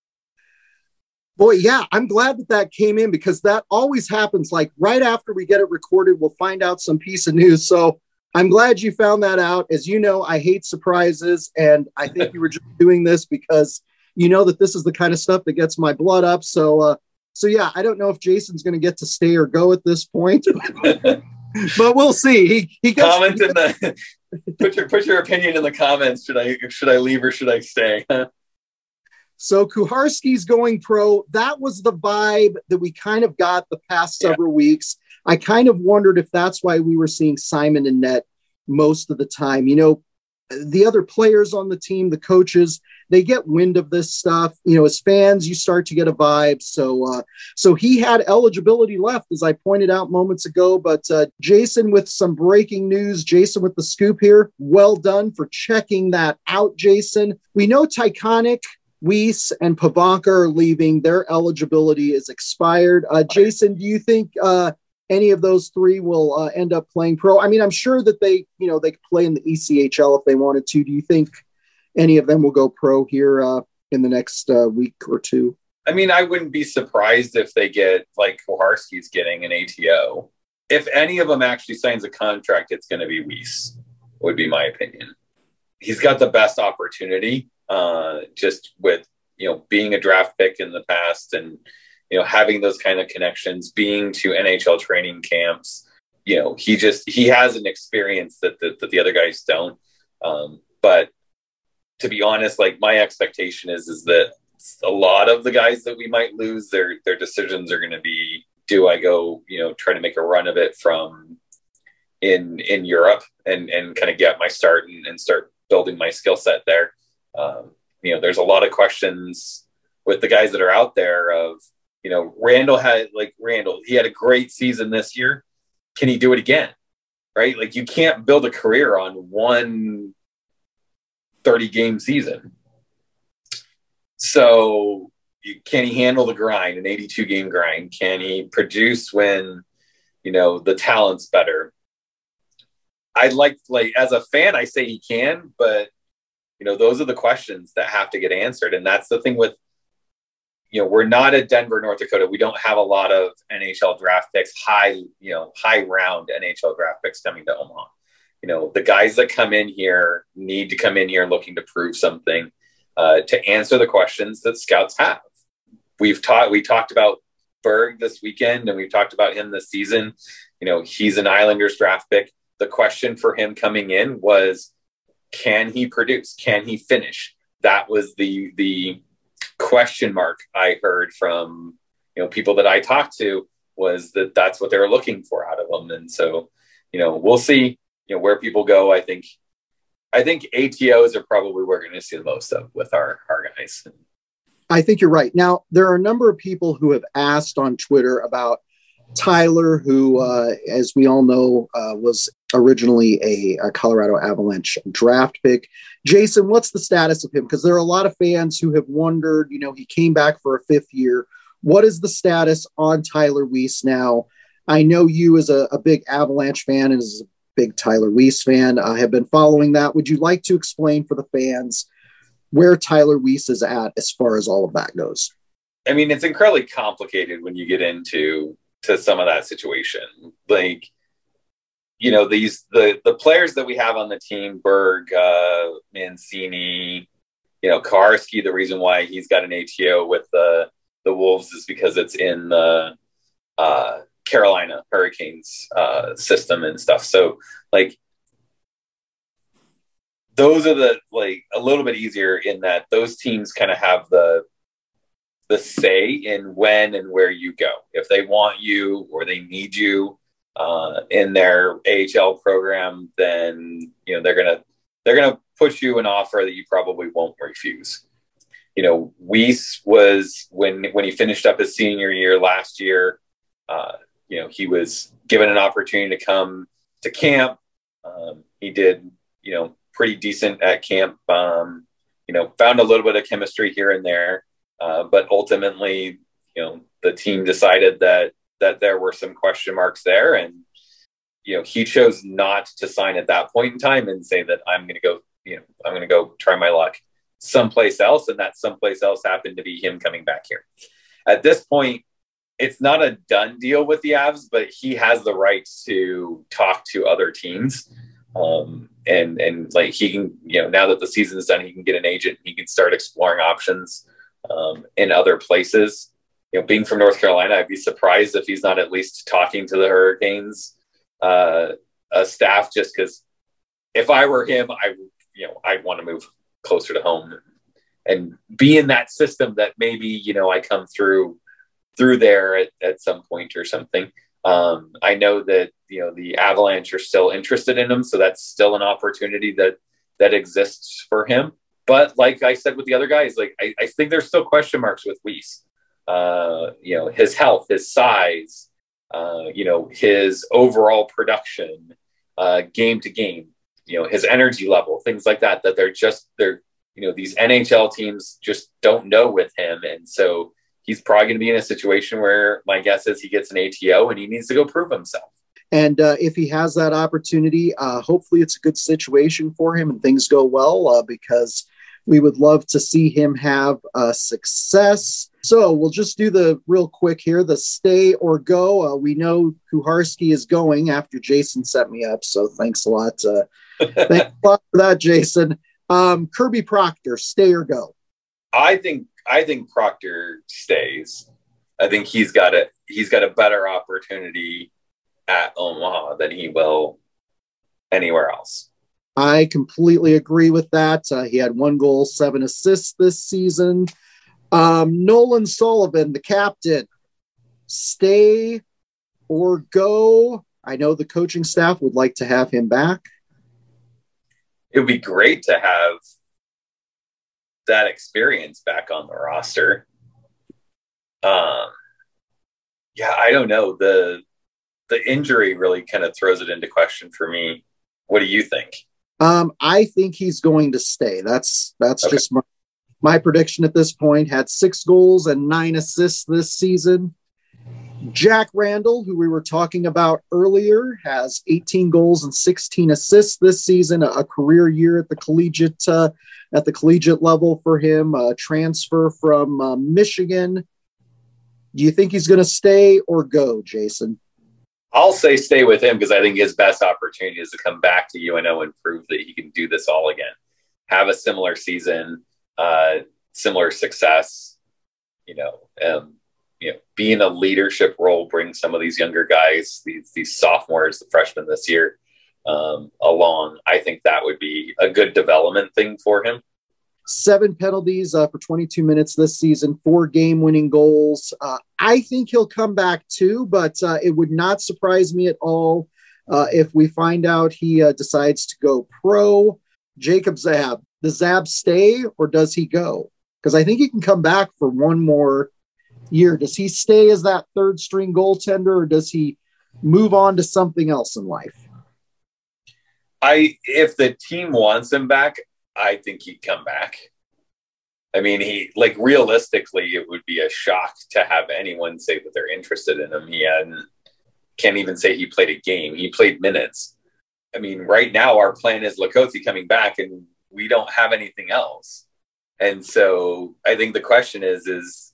Boy, yeah, I'm glad that that came in because that always happens. Like right after we get it recorded, we'll find out some piece of news. So I'm glad you found that out. As you know, I hate surprises. And I think you were just doing this because you know that this is the kind of stuff that gets my blood up. So, uh, so yeah, I don't know if Jason's going to get to stay or go at this point, but we'll see. He he gets, comment in the put your put your opinion in the comments. Should I should I leave or should I stay? so Kucharski's going pro. That was the vibe that we kind of got the past several yeah. weeks. I kind of wondered if that's why we were seeing Simon and net most of the time. You know, the other players on the team, the coaches, they get wind of this stuff. You know, as fans, you start to get a vibe. So, uh, so he had eligibility left, as I pointed out moments ago. But uh, Jason, with some breaking news, Jason with the scoop here. Well done for checking that out, Jason. We know Tychonick Weiss and Pivonka are leaving. Their eligibility is expired. Uh, Jason, do you think uh, any of those three will uh, end up playing pro? I mean, I'm sure that they, you know, they could play in the ECHL if they wanted to. Do you think any of them will go pro here uh, in the next uh, week or two? I mean, I wouldn't be surprised if they get like Kucharski's getting an ATO. If any of them actually signs a contract, it's going to be Weiss, would be my opinion. He's got the best opportunity, uh, just with you know being a draft pick in the past and you know, having those kind of connections, being to NHL training camps, you know, he just he has an experience that that, that the other guys don't. Um, but to be honest, like my expectation is is that a lot of the guys that we might lose, their their decisions are going to be: Do I go, you know, try to make a run of it from in in Europe and and kind of get my start and, and start building my skill set there? Um, you know, there's a lot of questions with the guys that are out there of you know, Randall had like Randall, he had a great season this year. Can he do it again? Right? Like you can't build a career on one 30 game season. So can he handle the grind, an 82 game grind? Can he produce when, you know, the talent's better? I'd like, like, as a fan, I say he can, but, you know, those are the questions that have to get answered. And that's the thing with you know, we're not a Denver, North Dakota. We don't have a lot of NHL draft picks, high, you know, high round NHL draft picks coming to Omaha. You know, the guys that come in here need to come in here looking to prove something uh, to answer the questions that scouts have. We've taught, we talked about Berg this weekend and we've talked about him this season. You know, he's an Islanders draft pick. The question for him coming in was, can he produce? Can he finish? That was the, the, question mark I heard from you know people that I talked to was that that's what they were looking for out of them, and so you know we'll see you know where people go. I think I think ATOs are probably we're going to see the most of with our our guys. I think you're right. Now there are a number of people who have asked on Twitter about Tyler, who, uh, as we all know, uh, was originally a, a, Colorado Avalanche draft pick. Jason, what's the status of him? Because there are a lot of fans who have wondered, you know, he came back for a fifth year. What is the status on Tyler Weiss now? I know you, as a, a big Avalanche fan and as a big Tyler Weiss fan, uh, have been following that. Would you like to explain for the fans where Tyler Weiss is at as far as all of that goes? I mean, it's incredibly complicated when you get into to some of that situation. Like, you know, these the the players that we have on the team, Berg, uh, Mancini, you know, Kucharski, The reason why he's got an ATO with the the Wolves is because it's in the uh, Carolina Hurricanes uh, system and stuff. So, like, those are the like a little bit easier in that those teams kind of have the the say in when and where you go. If they want you or they need you uh, in their AHL program, then you know they're gonna they're gonna push you an offer that you probably won't refuse. You know, Weiss was when when he finished up his senior year last year. Uh, you know, he was given an opportunity to come to camp. Um, he did, you know, pretty decent at camp. Um, you know, found a little bit of chemistry here and there, uh, but ultimately, you know, the team decided that that there were some question marks there, and you know, he chose not to sign at that point in time and say that I'm going to go, you know, I'm going to go try my luck someplace else, and that someplace else happened to be him coming back here. At this point, it's not a done deal with the Avs, but he has the right to talk to other teams. Um, and and like he can, you know, now that the season is done, he can get an agent. He can start exploring options um, in other places. You know, being from North Carolina, I'd be surprised if he's not at least talking to the Hurricanes uh, staff. Just because, if I were him, I you know I'd want to move closer to home and be in that system that maybe you know I come through through there at, at some point or something. Um, I know that you know the Avalanche are still interested in him, so that's still an opportunity that that exists for him. But like I said with the other guys, like I, I think there's still question marks with Weiss. Uh, you know, his health, his size, uh, you know, his overall production, uh, game to game, you know, his energy level, things like that. That they're just they're you know these NHL teams just don't know with him, and so he's probably going to be in a situation where my guess is he gets an ATO and he needs to go prove himself. And uh, if he has that opportunity, uh, hopefully it's a good situation for him and things go well uh, because we would love to see him have a success. So we'll just do the real quick here the stay or go. Uh, we know Kucharski is going after Jason set me up. So thanks a lot. Uh, thanks a lot for that, Jason. Um, Kirby Proctor, stay or go? I think I think Proctor stays. I think he's got a he's got a better opportunity at Omaha than he will anywhere else. I completely agree with that. Uh, he had one goal, seven assists this season. Um, Nolan Sullivan, the captain, stay or go. I know the coaching staff would like to have him back. It would be great to have that experience back on the roster. Um, yeah, I don't know. The the injury really kind of throws it into question for me. What do you think? Um, I think he's going to stay. That's that's okay. just my, my prediction at this point. Had six goals and nine assists this season. Jack Randall, who we were talking about earlier, has 18 goals and 16 assists this season, a, career year at the collegiate uh, at the collegiate level for him. A transfer from uh, Michigan. Do you think he's going to stay or go, Jason? I'll say stay with him because I think his best opportunity is to come back to UNO and prove that he can do this all again. Have a similar season, uh, similar success. You know, um, you know, be in a leadership role, bring some of these younger guys, these these sophomores, the freshmen this year, um, along. I think that would be a good development thing for him. Seven penalties uh, for 22 minutes this season, four game winning goals. Uh, I think he'll come back too, but uh, it would not surprise me at all uh, if we find out he uh, decides to go pro. Jacob Zab, does Zab stay or does he go? Because I think he can come back for one more year? Does he stay as that third string goaltender or does he move on to something else in life? I if the team wants him back, I think he'd come back. I mean, he like realistically, it would be a shock to have anyone say that they're interested in him. He hadn't, can't even say he played a game. He played minutes. I mean, right now our plan is Latkoczy coming back, and we don't have anything else. And so I think the question is: is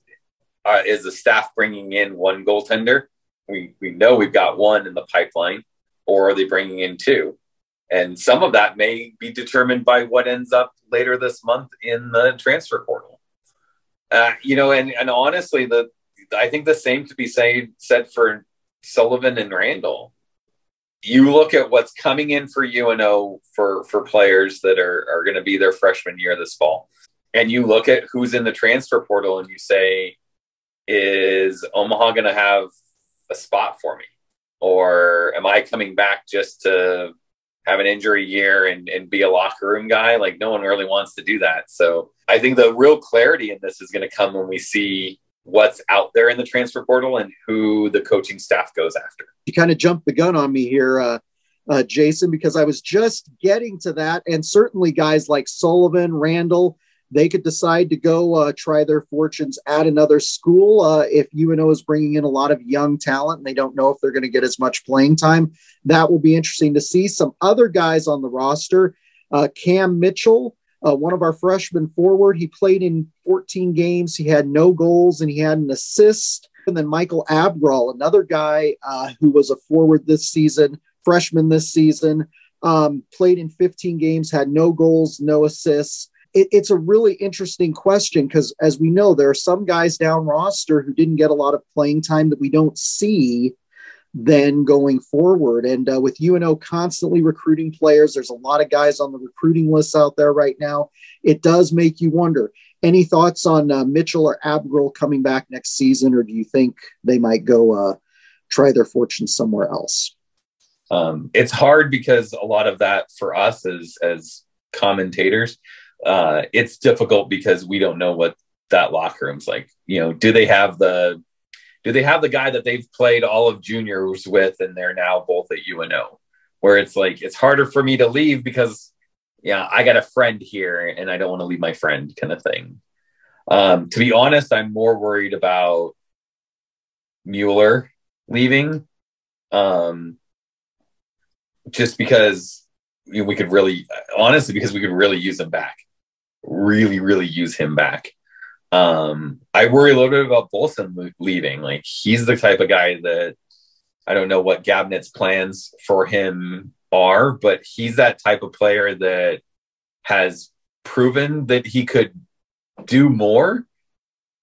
uh, is the staff bringing in one goaltender? We we know we've got one in the pipeline, or are they bringing in two? And some of that may be determined by what ends up later this month in the transfer portal. Uh, you know, and and honestly, the I think the same could be said said for Sullivan and Randall. you look at what's coming in for UNO for for players that are are going to be their freshman year this fall, and you look at who's in the transfer portal, and you say, is Omaha going to have a spot for me, or am I coming back just to have an injury year and, and be a locker room guy? Like no one really wants to do that. So I think the real clarity in this is going to come when we see what's out there in the transfer portal and who the coaching staff goes after. You kind of jumped the gun on me here, uh, uh, Jason, because I was just getting to that. And certainly guys like Sullivan, Randall, they could decide to go uh, try their fortunes at another school uh, if UNO is bringing in a lot of young talent and they don't know if they're going to get as much playing time. That will be interesting to see. Some other guys on the roster, uh, Cam Mitchell, uh, one of our freshmen forward. He played in 14 games. He had no goals and he had an assist. And then Michael Abgral, another guy uh, who was a forward this season, freshman this season, um, played in 15 games, had no goals, no assists. It, it's a really interesting question because, as we know, there are some guys down roster who didn't get a lot of playing time that we don't see then going forward. And uh, with UNO constantly recruiting players, there's a lot of guys on the recruiting lists out there right now. It does make you wonder. Any thoughts on uh, Mitchell or Abgral coming back next season, or do you think they might go uh, try their fortunes somewhere else? Um, it's hard because a lot of that for us as as commentators, uh, it's difficult because we don't know what that locker room's like. You know, do they have the do they have the guy that they've played all of juniors with and they're now both at UNO? Where it's like it's harder for me to leave because yeah, I got a friend here and I don't want to leave my friend kind of thing. Um, to be honest, I'm more worried about Mueller leaving. Um, just because we could really honestly because we could really use him back. Really, really use him back. Um, I worry a little bit about Bohlsen leaving. Like he's the type of guy that I don't know what Gabinet's plans for him are, but he's that type of player that has proven that he could do more.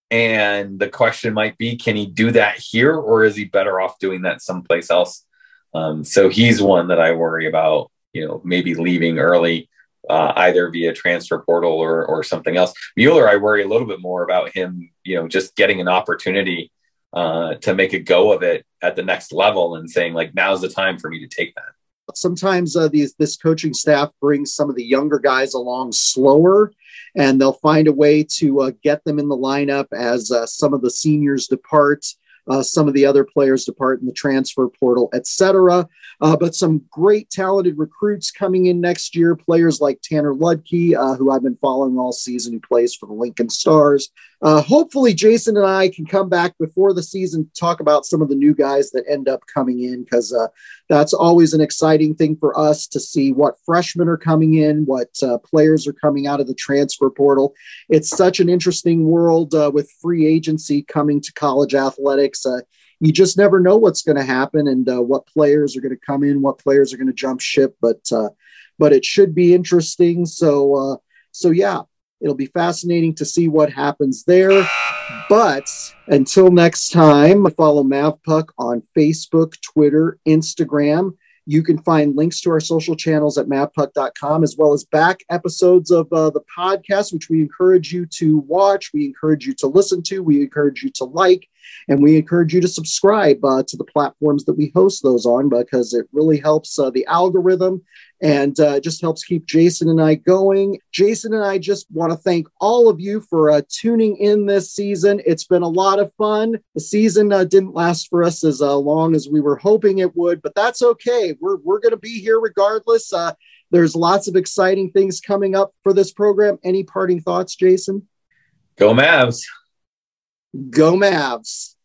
And the question might be, can he do that here, or is he better off doing that someplace else? Um, so he's one that I worry about. You know, maybe leaving early uh, either via transfer portal or or something else. Mueller, I worry a little bit more about him, you know, just getting an opportunity uh, to make a go of it at the next level and saying like, now's the time for me to take that. Sometimes uh, these this coaching staff brings some of the younger guys along slower, and they'll find a way to uh, get them in the lineup as uh, some of the seniors depart uh, some of the other players depart in the transfer portal, etc. Uh, but some great talented recruits coming in next year. Players like Tanner Ludtke, uh, who I've been following all season, who plays for the Lincoln Stars. Uh, hopefully, Jason and I can come back before the season talk about some of the new guys that end up coming in because uh, that's always an exciting thing for us to see what freshmen are coming in, what uh, players are coming out of the transfer portal. It's such an interesting world uh, with free agency coming to college athletics. Uh, you just never know what's going to happen and uh, what players are going to come in, what players are going to jump ship. But but it should be interesting. So so yeah It'll be fascinating to see what happens there. But until next time, follow MavPuck on Facebook, Twitter, Instagram. You can find links to our social channels at mavpuck.com as well as back episodes of uh, the podcast, which we encourage you to watch. We encourage you to listen to. We encourage you to like. And we encourage you to subscribe uh, to the platforms that we host those on because it really helps uh, the algorithm and uh, just helps keep Jason and I going. Jason and I just want to thank all of you for uh, tuning in this season. It's been a lot of fun. The season uh, didn't last for us as uh, long as we were hoping it would, but that's okay. We're, we're going to be here regardless. Uh, there's lots of exciting things coming up for this program. Any parting thoughts, Jason? Go Mavs. Go Mavs.